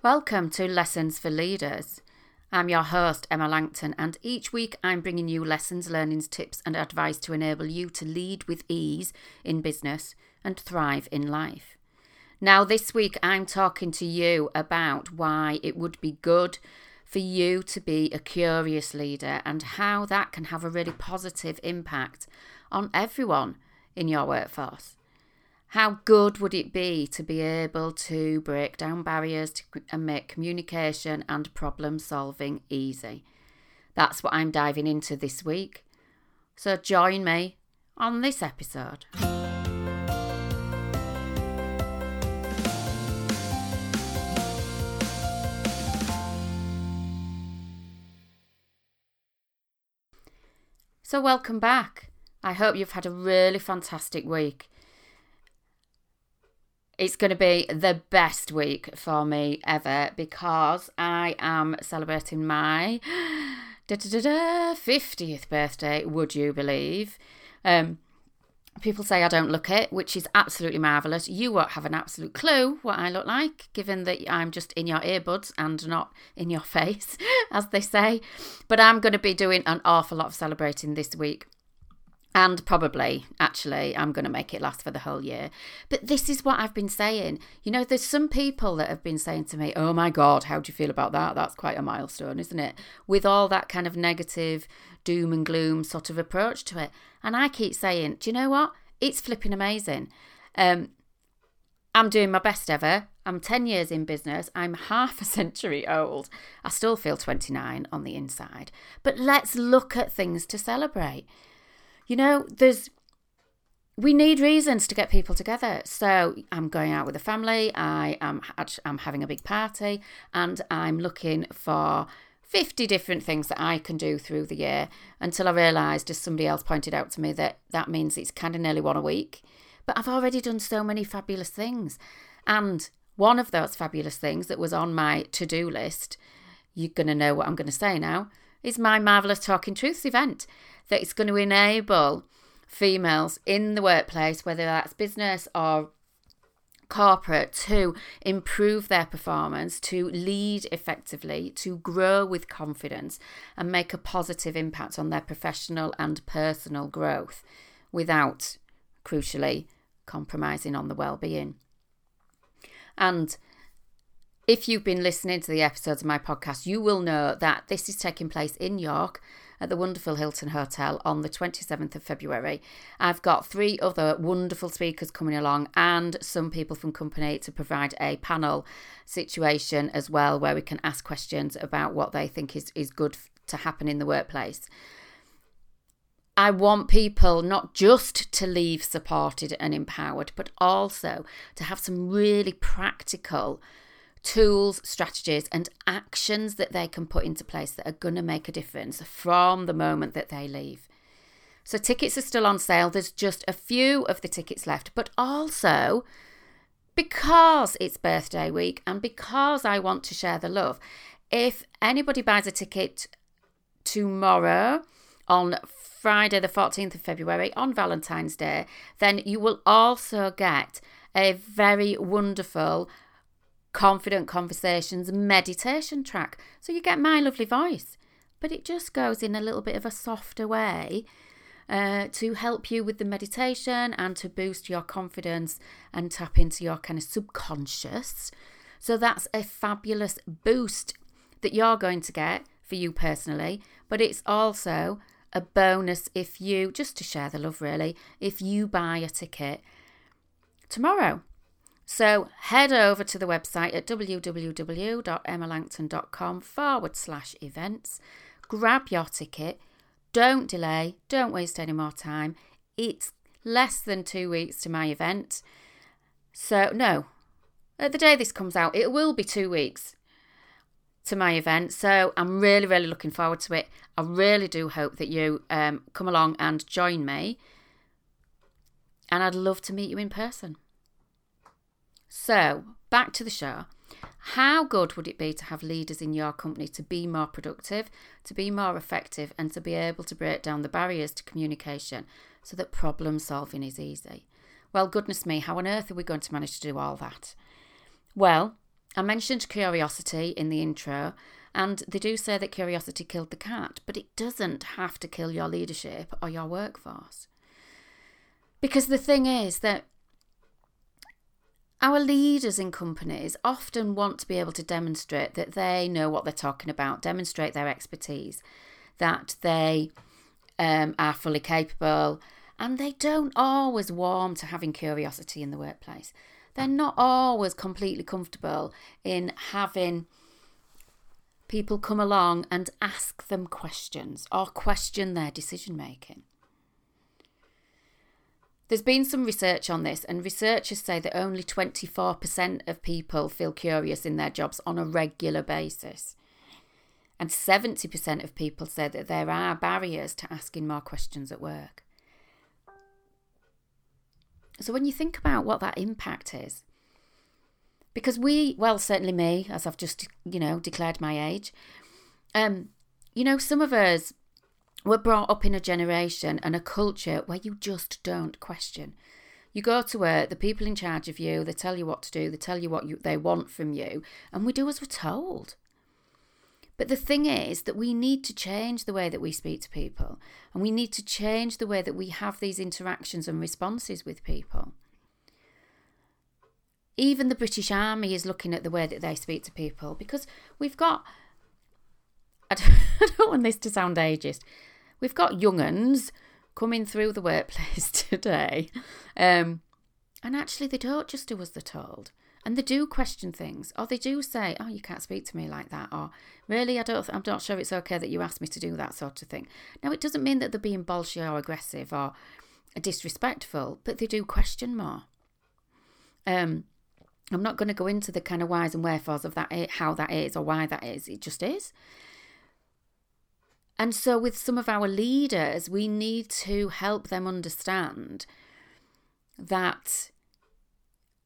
Welcome to Lessons for Leaders. I'm your host, Emma Langton, and each week I'm bringing you lessons, learnings, tips, and advice to enable you to lead with ease in business and thrive in life. Now, this week I'm talking to you about why it would be good for you to be a curious leader and how that can have a really positive impact on everyone in your workforce. How good would it be to be able to break down barriers to, and make communication and problem solving easy? That's what I'm diving into this week. So join me on this episode. So, welcome back. I hope you've had a really fantastic week it's going to be the best week for me ever because I am celebrating my 50th birthday, would you believe? Um, people say I don't look it, which is absolutely marvellous. You won't have an absolute clue what I look like, given that I'm just in your earbuds and not in your face, as they say. But I'm going to be doing an awful lot of celebrating this week. And probably, actually, I'm going to make it last for the whole year. But this is what I've been saying. You know, there's some people that have been saying to me, Oh my God, how do you feel about that? That's quite a milestone, isn't it? With all that kind of negative doom and gloom sort of approach to it. And I keep saying, Do you know what? It's flipping amazing. Um, I'm doing my best ever. I'm 10 years in business. I'm half a century old. I still feel 29 on the inside. But let's look at things to celebrate you know, there's we need reasons to get people together. So I'm going out with the family. I am I'm having a big party, and I'm looking for 50 different things that I can do through the year until I realised, as somebody else pointed out to me, that that means it's kind of nearly one a week. But I've already done so many fabulous things. And one of those fabulous things that was on my to do list, you're going to know what I'm going to say now, is my Marvellous Talking Truths event that is going to enable females in the workplace, whether that's business or corporate, to improve their performance, to lead effectively, to grow with confidence, and make a positive impact on their professional and personal growth without, crucially, compromising on the well-being. And if you've been listening to the episodes of my podcast, you will know that this is taking place in York at the wonderful Hilton Hotel on the 27th of February. I've got three other wonderful speakers coming along and some people from company to provide a panel situation as well where we can ask questions about what they think is, is good to happen in the workplace. I want people not just to leave supported and empowered, but also to have some really practical tools, strategies, and actions that they can put into place that are going to make a difference from the moment that they leave. So, tickets are still on sale. There's just a few of the tickets left, but also because it's birthday week and because I want to share the love, if anybody buys a ticket tomorrow on Friday, the 14th of February, on Valentine's Day, then you will also get a very wonderful confident conversations meditation track. So you get my lovely voice, but it just goes in a little bit of a softer way uh, to help you with the meditation and to boost your confidence and tap into your kind of subconscious. So that's a fabulous boost that you're going to get for you personally, but it's also a bonus if you, just to share the love really, if you buy a ticket tomorrow. So head over to the website at www.emmalangton.com forward slash events, grab your ticket, don't delay, don't waste any more time. It's less than two weeks to my event. So, no, at the day this comes out, it will be two weeks to my event. So I'm really, really looking forward to it. I really do hope that you um, come along and join me. And I'd love to meet you in person. So, back to the show. How good would it be to have leaders in your company to be more productive, to be more effective, and to be able to break down the barriers to communication so that problem solving is easy? Well, goodness me, how on earth are we going to manage to do all that? Well, I mentioned curiosity in the intro, and they do say that curiosity killed the cat, but it doesn't have to kill your leadership or your workforce. Because the thing is that our leaders in companies often want to be able to demonstrate that they know what they're talking about, demonstrate their expertise, that they um, are fully capable, and they don't always warm to having curiosity in the workplace. They're not always completely comfortable in having people come along and ask them questions or question their decision making. There's been some research on this, and researchers say that only 24% of people feel curious in their jobs on a regular basis. And 70% of people say that there are barriers to asking more questions at work. So when you think about what that impact is, because we, well, certainly me, as I've just, you know, declared my age, um, you know, some of us were brought up in a generation and a culture where you just don't question. You go to work, the people in charge of you, they tell you what to do, they tell you what you, they want from you, and we do as we're told. But the thing is that we need to change the way that we speak to people, and we need to change the way that we have these interactions and responses with people. Even the British Army is looking at the way that they speak to people because we've got. I don't, I don't want this to sound ageist. We've got young uns coming through the workplace today, um, and actually they don't just do as they're told, and they do question things, or they do say, "Oh, you can't speak to me like that," or "Really, I don't. I'm not sure it's okay that you asked me to do that sort of thing." Now, it doesn't mean that they're being bolshy or aggressive or disrespectful, but they do question more. Um, I'm not going to go into the kind of whys and wherefores of that, how that is or why that is. It just is. And so, with some of our leaders, we need to help them understand that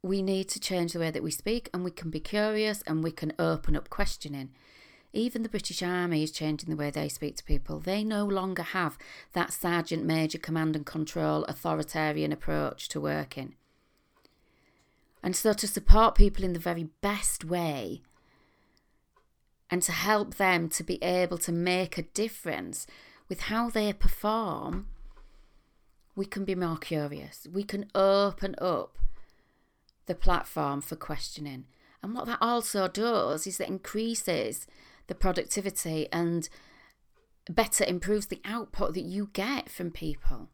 we need to change the way that we speak and we can be curious and we can open up questioning. Even the British Army is changing the way they speak to people. They no longer have that sergeant major command and control authoritarian approach to working. And so, to support people in the very best way and to help them to be able to make a difference with how they perform, we can be more curious. We can open up the platform for questioning. And what that also does is that increases the productivity and better improves the output that you get from people.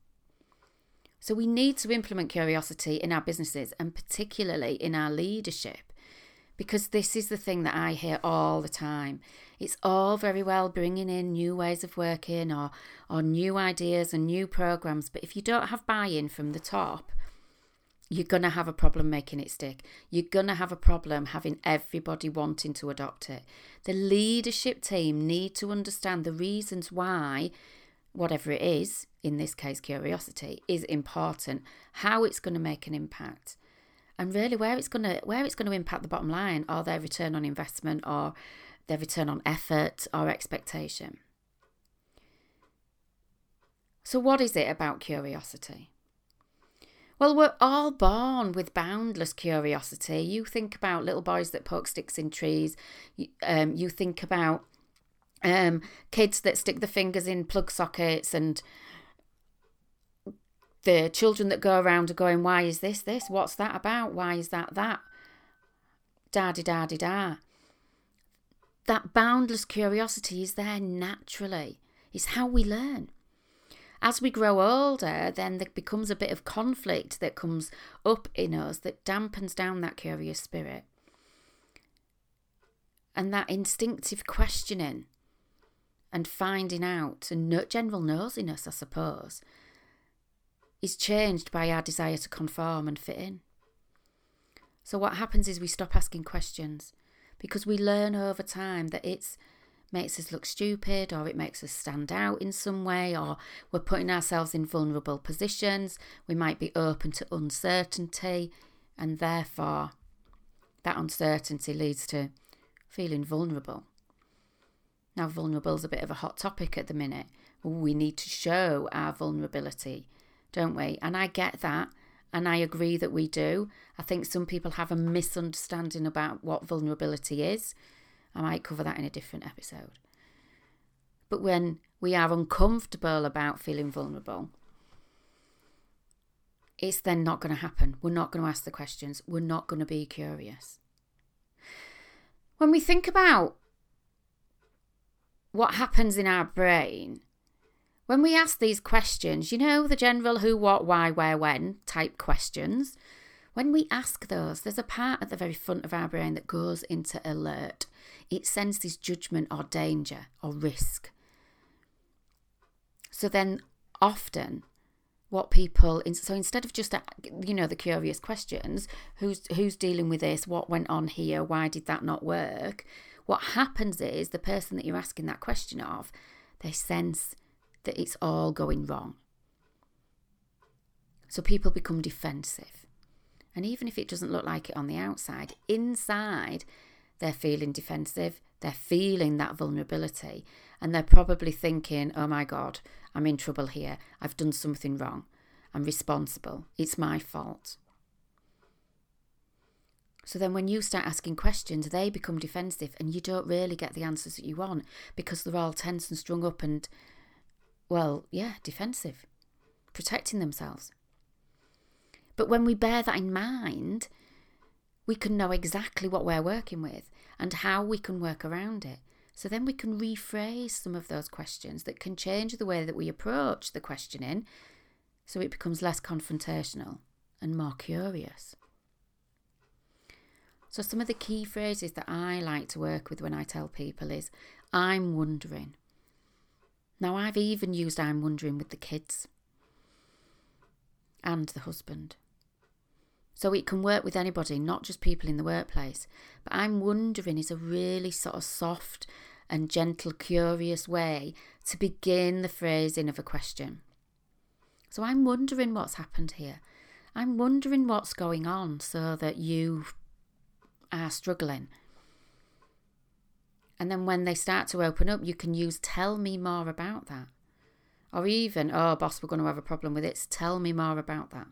So we need to implement curiosity in our businesses and particularly in our leadership because this is the thing that I hear all the time. It's all very well bringing in new ways of working or, or new ideas and new programs, but if you don't have buy in from the top, you're going to have a problem making it stick. You're going to have a problem having everybody wanting to adopt it. The leadership team need to understand the reasons why, whatever it is, in this case, curiosity, is important, how it's going to make an impact and really where it's going to where it's to impact the bottom line or their return on investment or their return on effort or expectation. So what is it about curiosity? Well, we're all born with boundless curiosity. You think about little boys that poke sticks in trees. You, um, you think about um, kids that stick the fingers in plug sockets and the children that go around are going, why is this this? What's that about? Why is that that? Da di da da. That boundless curiosity is there naturally. It's how we learn. As we grow older, then there becomes a bit of conflict that comes up in us that dampens down that curious spirit. And that instinctive questioning and finding out and general nosiness, I suppose, is changed by our desire to conform and fit in. So, what happens is we stop asking questions because we learn over time that it makes us look stupid or it makes us stand out in some way or we're putting ourselves in vulnerable positions. We might be open to uncertainty, and therefore, that uncertainty leads to feeling vulnerable. Now, vulnerable is a bit of a hot topic at the minute. We need to show our vulnerability don't we? And I get that. And I agree that we do. I think some people have a misunderstanding about what vulnerability is. I might cover that in a different episode. But when we are uncomfortable about feeling vulnerable, it's then not going to happen. We're not going to ask the questions. We're not going to be curious. When we think about what happens in our brain, when we ask these questions, you know, the general who, what, why, where, when type questions, when we ask those, there's a part at the very front of our brain that goes into alert. It senses judgment or danger or risk. So then often what people so instead of just you know the curious questions who's who's dealing with this what went on here why did that not work what happens is the person that you're asking that question of they sense that it's all going wrong so people become defensive and even if it doesn't look like it on the outside inside they're feeling defensive they're feeling that vulnerability and they're probably thinking oh my god I'm in trouble here. I've done something wrong. I'm responsible. It's my fault. So then, when you start asking questions, they become defensive and you don't really get the answers that you want because they're all tense and strung up and, well, yeah, defensive, protecting themselves. But when we bear that in mind, we can know exactly what we're working with and how we can work around it. So then we can rephrase some of those questions that can change the way that we approach the questioning so it becomes less confrontational and more curious. So, some of the key phrases that I like to work with when I tell people is I'm wondering. Now, I've even used I'm wondering with the kids and the husband. So it can work with anybody, not just people in the workplace. But I'm wondering is a really sort of soft and gentle, curious way to begin the phrasing of a question. So I'm wondering what's happened here. I'm wondering what's going on so that you are struggling. And then when they start to open up, you can use tell me more about that. Or even, oh, boss, we're going to have a problem with it. Tell me more about that.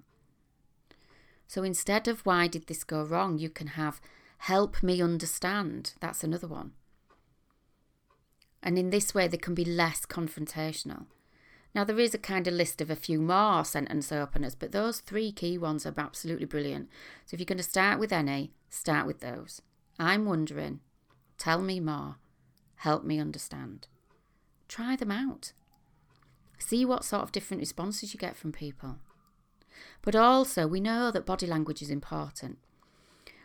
So instead of why did this go wrong, you can have help me understand. That's another one. And in this way, they can be less confrontational. Now, there is a kind of list of a few more sentence openers, but those three key ones are absolutely brilliant. So if you're going to start with any, start with those. I'm wondering, tell me more, help me understand. Try them out. See what sort of different responses you get from people. But also, we know that body language is important.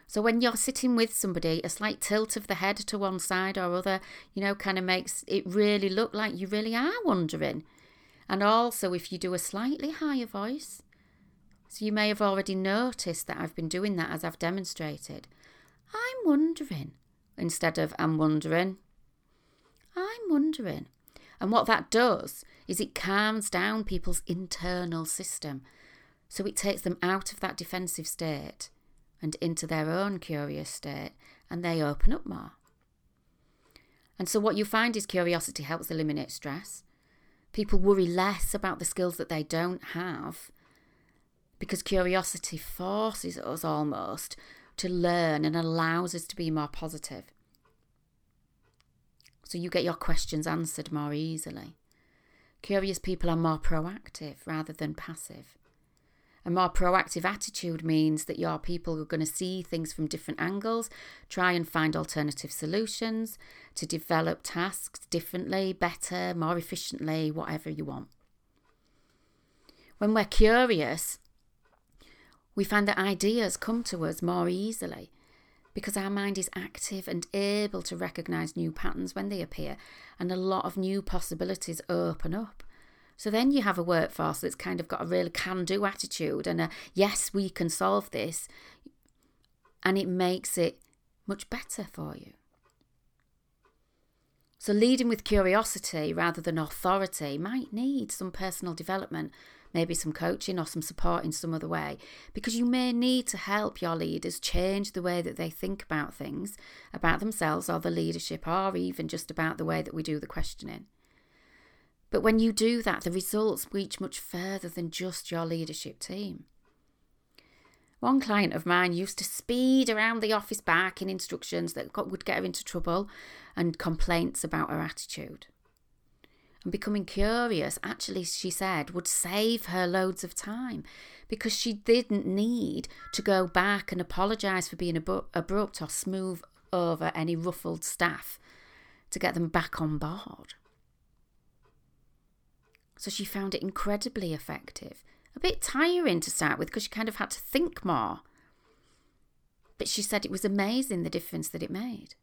So when you're sitting with somebody, a slight tilt of the head to one side or other, you know, kind of makes it really look like you really are wondering. And also, if you do a slightly higher voice, so you may have already noticed that I've been doing that as I've demonstrated. I'm wondering instead of I'm wondering. I'm wondering. And what that does is it calms down people's internal system so it takes them out of that defensive state and into their own curious state, and they open up more. And so, what you find is curiosity helps eliminate stress. People worry less about the skills that they don't have because curiosity forces us almost to learn and allows us to be more positive. So, you get your questions answered more easily. Curious people are more proactive rather than passive. A more proactive attitude means that your people are going to see things from different angles, try and find alternative solutions to develop tasks differently, better, more efficiently, whatever you want. When we're curious, we find that ideas come to us more easily because our mind is active and able to recognize new patterns when they appear, and a lot of new possibilities open up. So then you have a workforce that's kind of got a really can do attitude and a yes, we can solve this. And it makes it much better for you. So, leading with curiosity rather than authority might need some personal development, maybe some coaching or some support in some other way, because you may need to help your leaders change the way that they think about things, about themselves or the leadership, or even just about the way that we do the questioning. But when you do that, the results reach much further than just your leadership team. One client of mine used to speed around the office barking instructions that would get her into trouble and complaints about her attitude. And becoming curious, actually, she said, would save her loads of time because she didn't need to go back and apologise for being abrupt or smooth over any ruffled staff to get them back on board. So she found it incredibly effective a bit tiring to start with because she kind of had to think more. But she said it was amazing the difference that it made.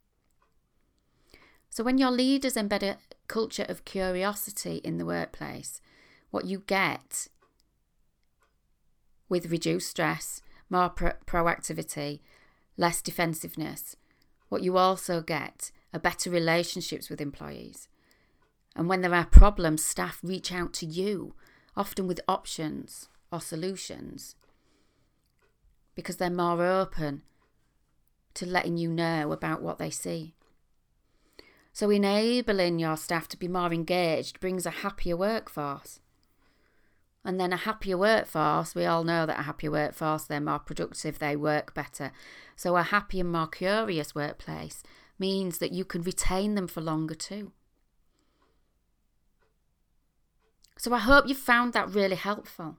So, when your leaders embed a culture of curiosity in the workplace, what you get with reduced stress, more pro- proactivity, less defensiveness, what you also get are better relationships with employees. And when there are problems, staff reach out to you often with options or solutions, because they're more open to letting you know about what they see. So, enabling your staff to be more engaged brings a happier workforce. And then a happier workforce, we all know that a happier workforce, they're more productive, they work better. So, a happy and more curious workplace means that you can retain them for longer too. So I hope you found that really helpful.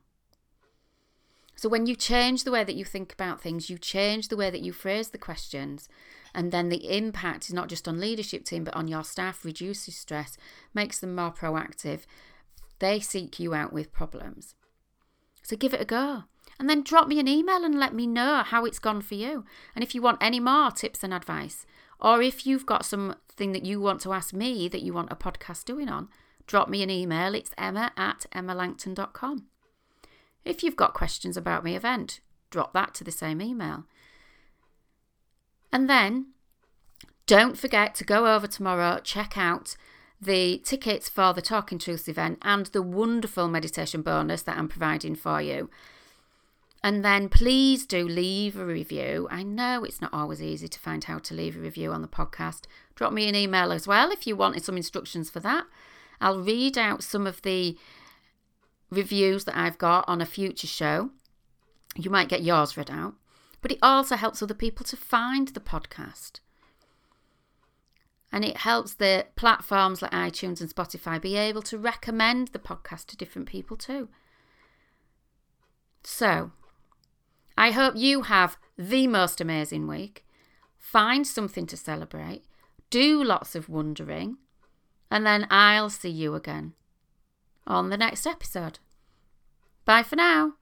So when you change the way that you think about things, you change the way that you phrase the questions, and then the impact is not just on leadership team but on your staff, reduces stress, makes them more proactive. They seek you out with problems. So give it a go. And then drop me an email and let me know how it's gone for you. And if you want any more tips and advice, or if you've got something that you want to ask me that you want a podcast doing on, drop me an email. It's emma at emmalangton.com. If you've got questions about my event, drop that to the same email. And then don't forget to go over tomorrow, check out the tickets for the Talking Truths event and the wonderful meditation bonus that I'm providing for you. And then please do leave a review. I know it's not always easy to find how to leave a review on the podcast. Drop me an email as well if you wanted some instructions for that. I'll read out some of the reviews that I've got on a future show. You might get yours read out, but it also helps other people to find the podcast. And it helps the platforms like iTunes and Spotify be able to recommend the podcast to different people too. So, I hope you have the most amazing week. Find something to celebrate. Do lots of wondering and then I'll see you again on the next episode. Bye for now.